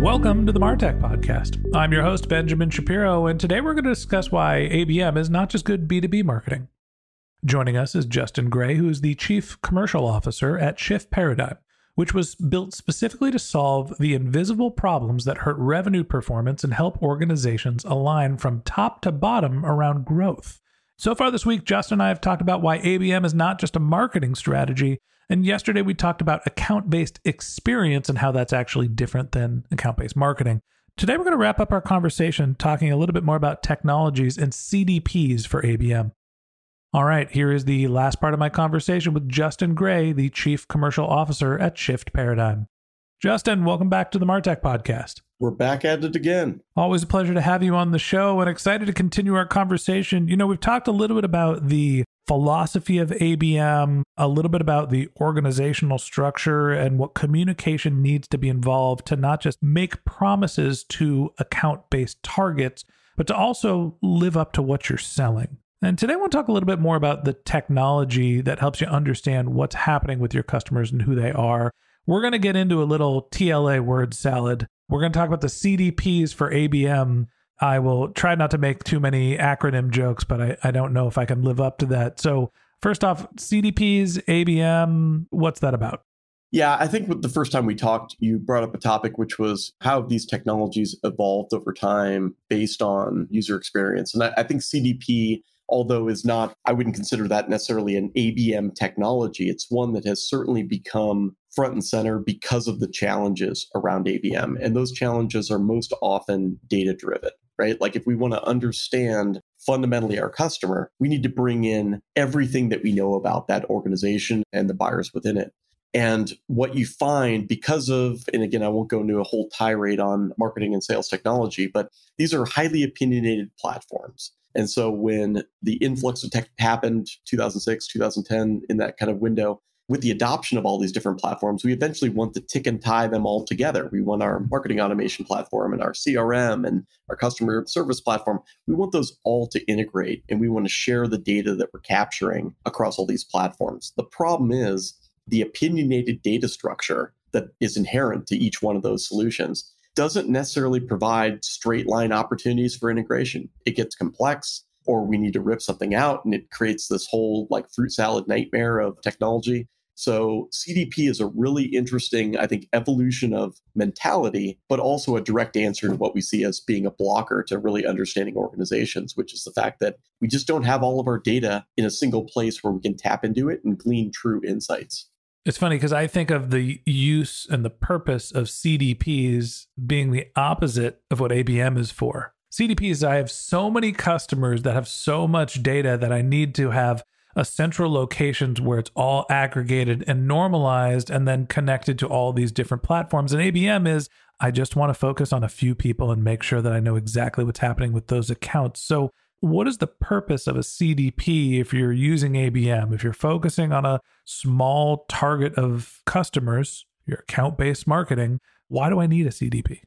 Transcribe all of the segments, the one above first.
Welcome to the Martech Podcast. I'm your host, Benjamin Shapiro, and today we're going to discuss why ABM is not just good B2B marketing. Joining us is Justin Gray, who is the Chief Commercial Officer at Shift Paradigm, which was built specifically to solve the invisible problems that hurt revenue performance and help organizations align from top to bottom around growth. So far this week, Justin and I have talked about why ABM is not just a marketing strategy, and yesterday we talked about account based experience and how that's actually different than account based marketing. Today we're going to wrap up our conversation talking a little bit more about technologies and CDPs for ABM. All right, here is the last part of my conversation with Justin Gray, the Chief Commercial Officer at Shift Paradigm. Justin, welcome back to the Martech podcast. We're back at it again. Always a pleasure to have you on the show and excited to continue our conversation. You know, we've talked a little bit about the philosophy of ABM, a little bit about the organizational structure and what communication needs to be involved to not just make promises to account based targets, but to also live up to what you're selling. And today I want to talk a little bit more about the technology that helps you understand what's happening with your customers and who they are. We're going to get into a little TLA word salad. We're going to talk about the CDPs for ABM I will try not to make too many acronym jokes, but I, I don't know if I can live up to that. So, first off, CDPs, ABM, what's that about? Yeah, I think the first time we talked, you brought up a topic which was how these technologies evolved over time based on user experience. And I, I think CDP, although is not, I wouldn't consider that necessarily an ABM technology. It's one that has certainly become front and center because of the challenges around ABM. And those challenges are most often data driven right? Like if we want to understand fundamentally our customer, we need to bring in everything that we know about that organization and the buyers within it. And what you find because of, and again, I won't go into a whole tirade on marketing and sales technology, but these are highly opinionated platforms. And so when the influx of tech happened 2006, 2010, in that kind of window, with the adoption of all these different platforms, we eventually want to tick and tie them all together. We want our marketing automation platform and our CRM and our customer service platform. We want those all to integrate and we want to share the data that we're capturing across all these platforms. The problem is the opinionated data structure that is inherent to each one of those solutions doesn't necessarily provide straight line opportunities for integration. It gets complex or we need to rip something out and it creates this whole like fruit salad nightmare of technology so CDP is a really interesting, I think, evolution of mentality, but also a direct answer to what we see as being a blocker to really understanding organizations, which is the fact that we just don't have all of our data in a single place where we can tap into it and glean true insights. It's funny because I think of the use and the purpose of CDPs being the opposite of what ABM is for. CDPs, I have so many customers that have so much data that I need to have a central location where it's all aggregated and normalized and then connected to all these different platforms. And ABM is I just want to focus on a few people and make sure that I know exactly what's happening with those accounts. So, what is the purpose of a CDP if you're using ABM? If you're focusing on a small target of customers, your account based marketing, why do I need a CDP?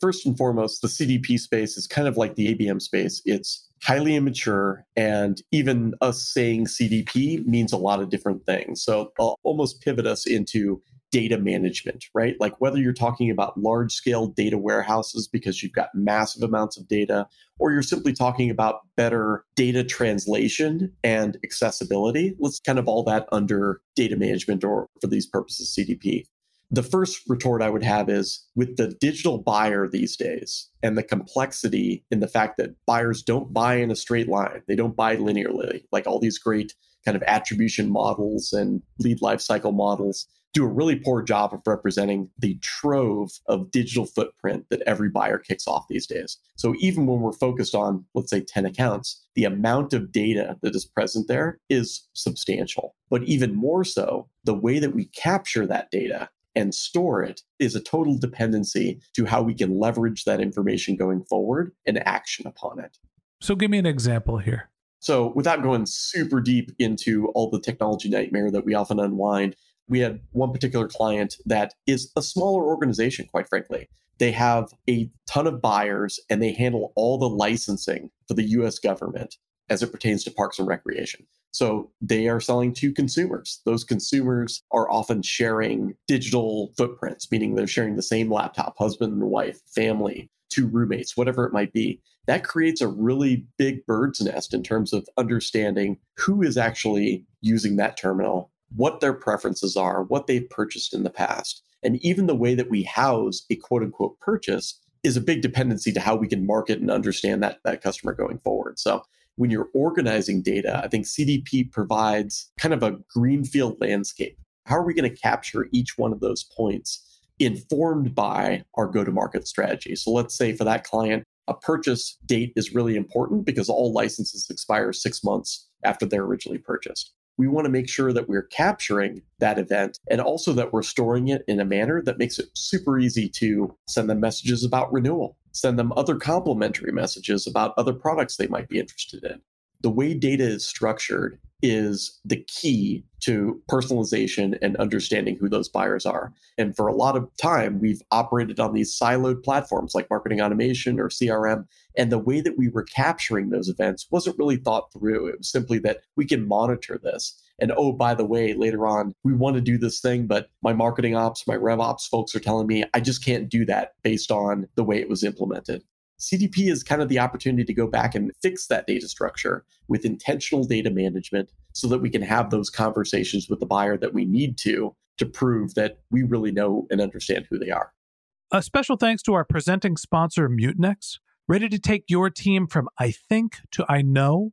First and foremost, the CDP space is kind of like the ABM space. It's highly immature, and even us saying CDP means a lot of different things. So I'll almost pivot us into data management, right? Like whether you're talking about large scale data warehouses because you've got massive amounts of data, or you're simply talking about better data translation and accessibility, let's kind of all that under data management or for these purposes, CDP. The first retort I would have is with the digital buyer these days and the complexity in the fact that buyers don't buy in a straight line, they don't buy linearly, like all these great kind of attribution models and lead lifecycle models do a really poor job of representing the trove of digital footprint that every buyer kicks off these days. So even when we're focused on, let's say, 10 accounts, the amount of data that is present there is substantial. But even more so, the way that we capture that data and store it is a total dependency to how we can leverage that information going forward and action upon it. So give me an example here. So, without going super deep into all the technology nightmare that we often unwind, we had one particular client that is a smaller organization, quite frankly. They have a ton of buyers and they handle all the licensing for the US government as it pertains to parks and recreation. So they are selling to consumers. Those consumers are often sharing digital footprints, meaning they're sharing the same laptop, husband and wife, family, two roommates, whatever it might be. That creates a really big bird's nest in terms of understanding who is actually using that terminal what their preferences are, what they've purchased in the past. And even the way that we house a quote unquote purchase is a big dependency to how we can market and understand that, that customer going forward. So when you're organizing data, I think CDP provides kind of a greenfield landscape. How are we going to capture each one of those points informed by our go to market strategy? So let's say for that client, a purchase date is really important because all licenses expire six months after they're originally purchased we want to make sure that we're capturing that event and also that we're storing it in a manner that makes it super easy to send them messages about renewal, send them other complimentary messages about other products they might be interested in. The way data is structured is the key to personalization and understanding who those buyers are. And for a lot of time, we've operated on these siloed platforms like marketing automation or CRM. And the way that we were capturing those events wasn't really thought through. It was simply that we can monitor this. And oh, by the way, later on, we want to do this thing, but my marketing ops, my rev ops folks are telling me I just can't do that based on the way it was implemented. CDP is kind of the opportunity to go back and fix that data structure with intentional data management so that we can have those conversations with the buyer that we need to to prove that we really know and understand who they are. A special thanks to our presenting sponsor, Mutinex. Ready to take your team from I think to I know?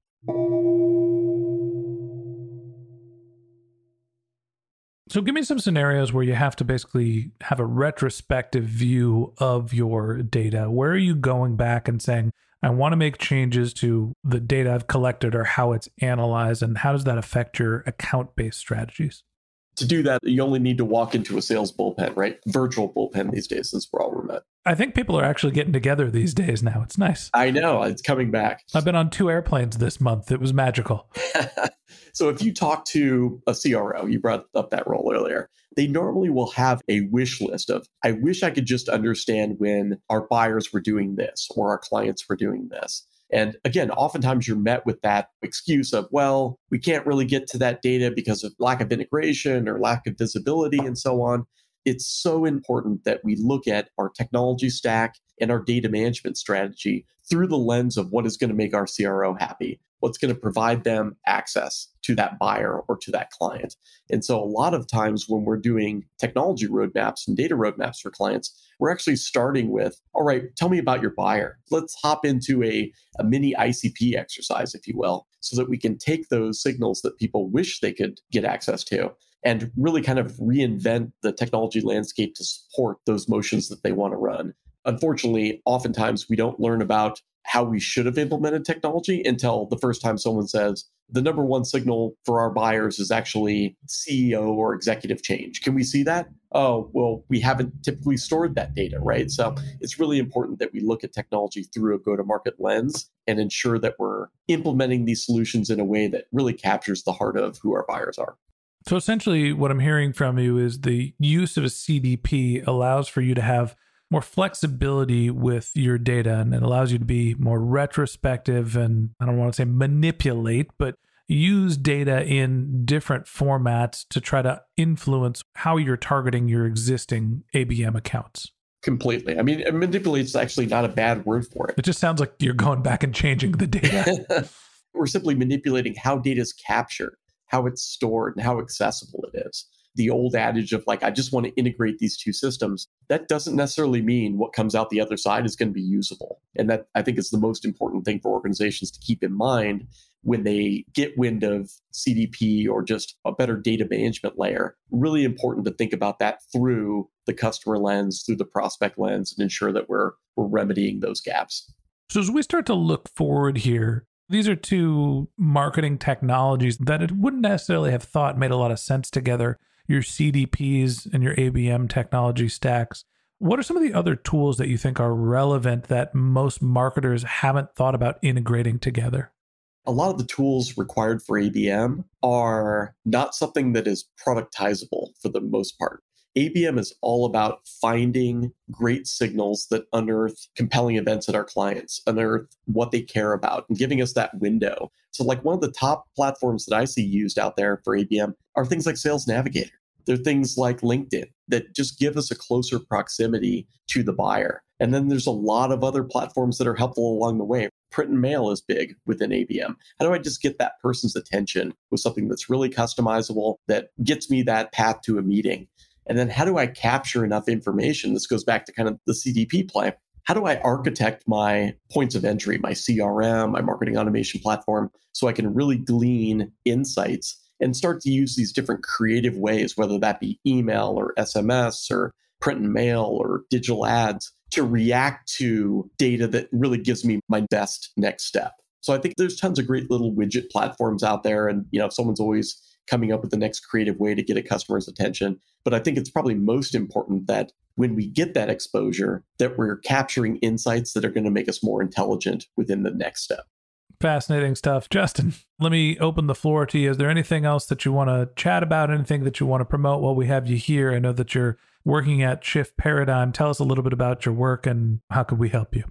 So, give me some scenarios where you have to basically have a retrospective view of your data. Where are you going back and saying, I want to make changes to the data I've collected or how it's analyzed, and how does that affect your account based strategies? To do that, you only need to walk into a sales bullpen, right? Virtual bullpen these days, since we're all remote. I think people are actually getting together these days now. It's nice. I know it's coming back. I've been on two airplanes this month. It was magical. so if you talk to a CRO, you brought up that role earlier, they normally will have a wish list of, I wish I could just understand when our buyers were doing this or our clients were doing this. And again, oftentimes you're met with that excuse of, well, we can't really get to that data because of lack of integration or lack of visibility and so on. It's so important that we look at our technology stack and our data management strategy through the lens of what is going to make our CRO happy, what's going to provide them access to that buyer or to that client. And so, a lot of times when we're doing technology roadmaps and data roadmaps for clients, we're actually starting with, all right, tell me about your buyer. Let's hop into a, a mini ICP exercise, if you will, so that we can take those signals that people wish they could get access to and really kind of reinvent the technology landscape to support those motions that they want to run. Unfortunately, oftentimes we don't learn about how we should have implemented technology until the first time someone says the number one signal for our buyers is actually CEO or executive change. Can we see that? Oh, well, we haven't typically stored that data, right? So it's really important that we look at technology through a go to market lens and ensure that we're implementing these solutions in a way that really captures the heart of who our buyers are. So essentially, what I'm hearing from you is the use of a CDP allows for you to have more flexibility with your data and it allows you to be more retrospective and I don't want to say manipulate, but use data in different formats to try to influence how you're targeting your existing ABM accounts. Completely. I mean, manipulate is actually not a bad word for it. It just sounds like you're going back and changing the data. We're simply manipulating how data is captured, how it's stored, and how accessible it is the old adage of like, I just want to integrate these two systems, that doesn't necessarily mean what comes out the other side is going to be usable. And that I think is the most important thing for organizations to keep in mind when they get wind of CDP or just a better data management layer. Really important to think about that through the customer lens, through the prospect lens, and ensure that we're, we're remedying those gaps. So as we start to look forward here, these are two marketing technologies that it wouldn't necessarily have thought made a lot of sense together your CDPs and your ABM technology stacks. What are some of the other tools that you think are relevant that most marketers haven't thought about integrating together? A lot of the tools required for ABM are not something that is productizable for the most part. ABM is all about finding great signals that unearth compelling events at our clients, unearth what they care about, and giving us that window. So, like one of the top platforms that I see used out there for ABM are things like Sales Navigator. There are things like LinkedIn that just give us a closer proximity to the buyer. And then there's a lot of other platforms that are helpful along the way. Print and mail is big within ABM. How do I just get that person's attention with something that's really customizable that gets me that path to a meeting? And then how do I capture enough information? This goes back to kind of the CDP play. How do I architect my points of entry, my CRM, my marketing automation platform, so I can really glean insights and start to use these different creative ways, whether that be email or SMS or print and mail or digital ads, to react to data that really gives me my best next step. So I think there's tons of great little widget platforms out there. And, you know, if someone's always coming up with the next creative way to get a customer's attention. But I think it's probably most important that when we get that exposure, that we're capturing insights that are going to make us more intelligent within the next step. Fascinating stuff. Justin, let me open the floor to you. Is there anything else that you want to chat about? Anything that you want to promote while we have you here? I know that you're working at Shift Paradigm. Tell us a little bit about your work and how could we help you?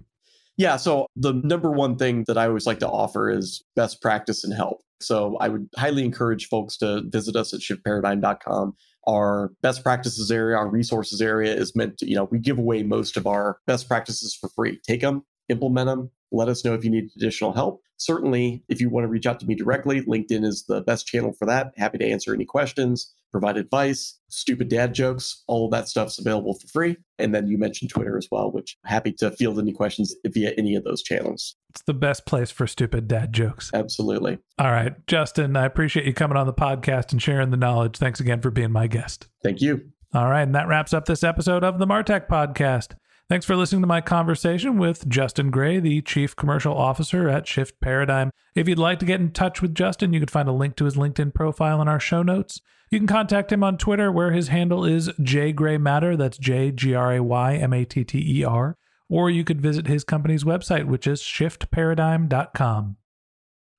Yeah, so the number one thing that I always like to offer is best practice and help. So I would highly encourage folks to visit us at shiftparadigm.com. Our best practices area, our resources area is meant to, you know, we give away most of our best practices for free. Take them, implement them, let us know if you need additional help. Certainly, if you want to reach out to me directly, LinkedIn is the best channel for that. Happy to answer any questions, provide advice, stupid dad jokes, all of that stuff's available for free. And then you mentioned Twitter as well, which happy to field any questions via any of those channels. It's the best place for stupid dad jokes. Absolutely. All right. Justin, I appreciate you coming on the podcast and sharing the knowledge. Thanks again for being my guest. Thank you. All right. And that wraps up this episode of the Martech Podcast. Thanks for listening to my conversation with Justin Gray, the Chief Commercial Officer at Shift Paradigm. If you'd like to get in touch with Justin, you can find a link to his LinkedIn profile in our show notes. You can contact him on Twitter, where his handle is jgraymatter. That's J G R A Y M A T T E R. Or you could visit his company's website, which is shiftparadigm.com.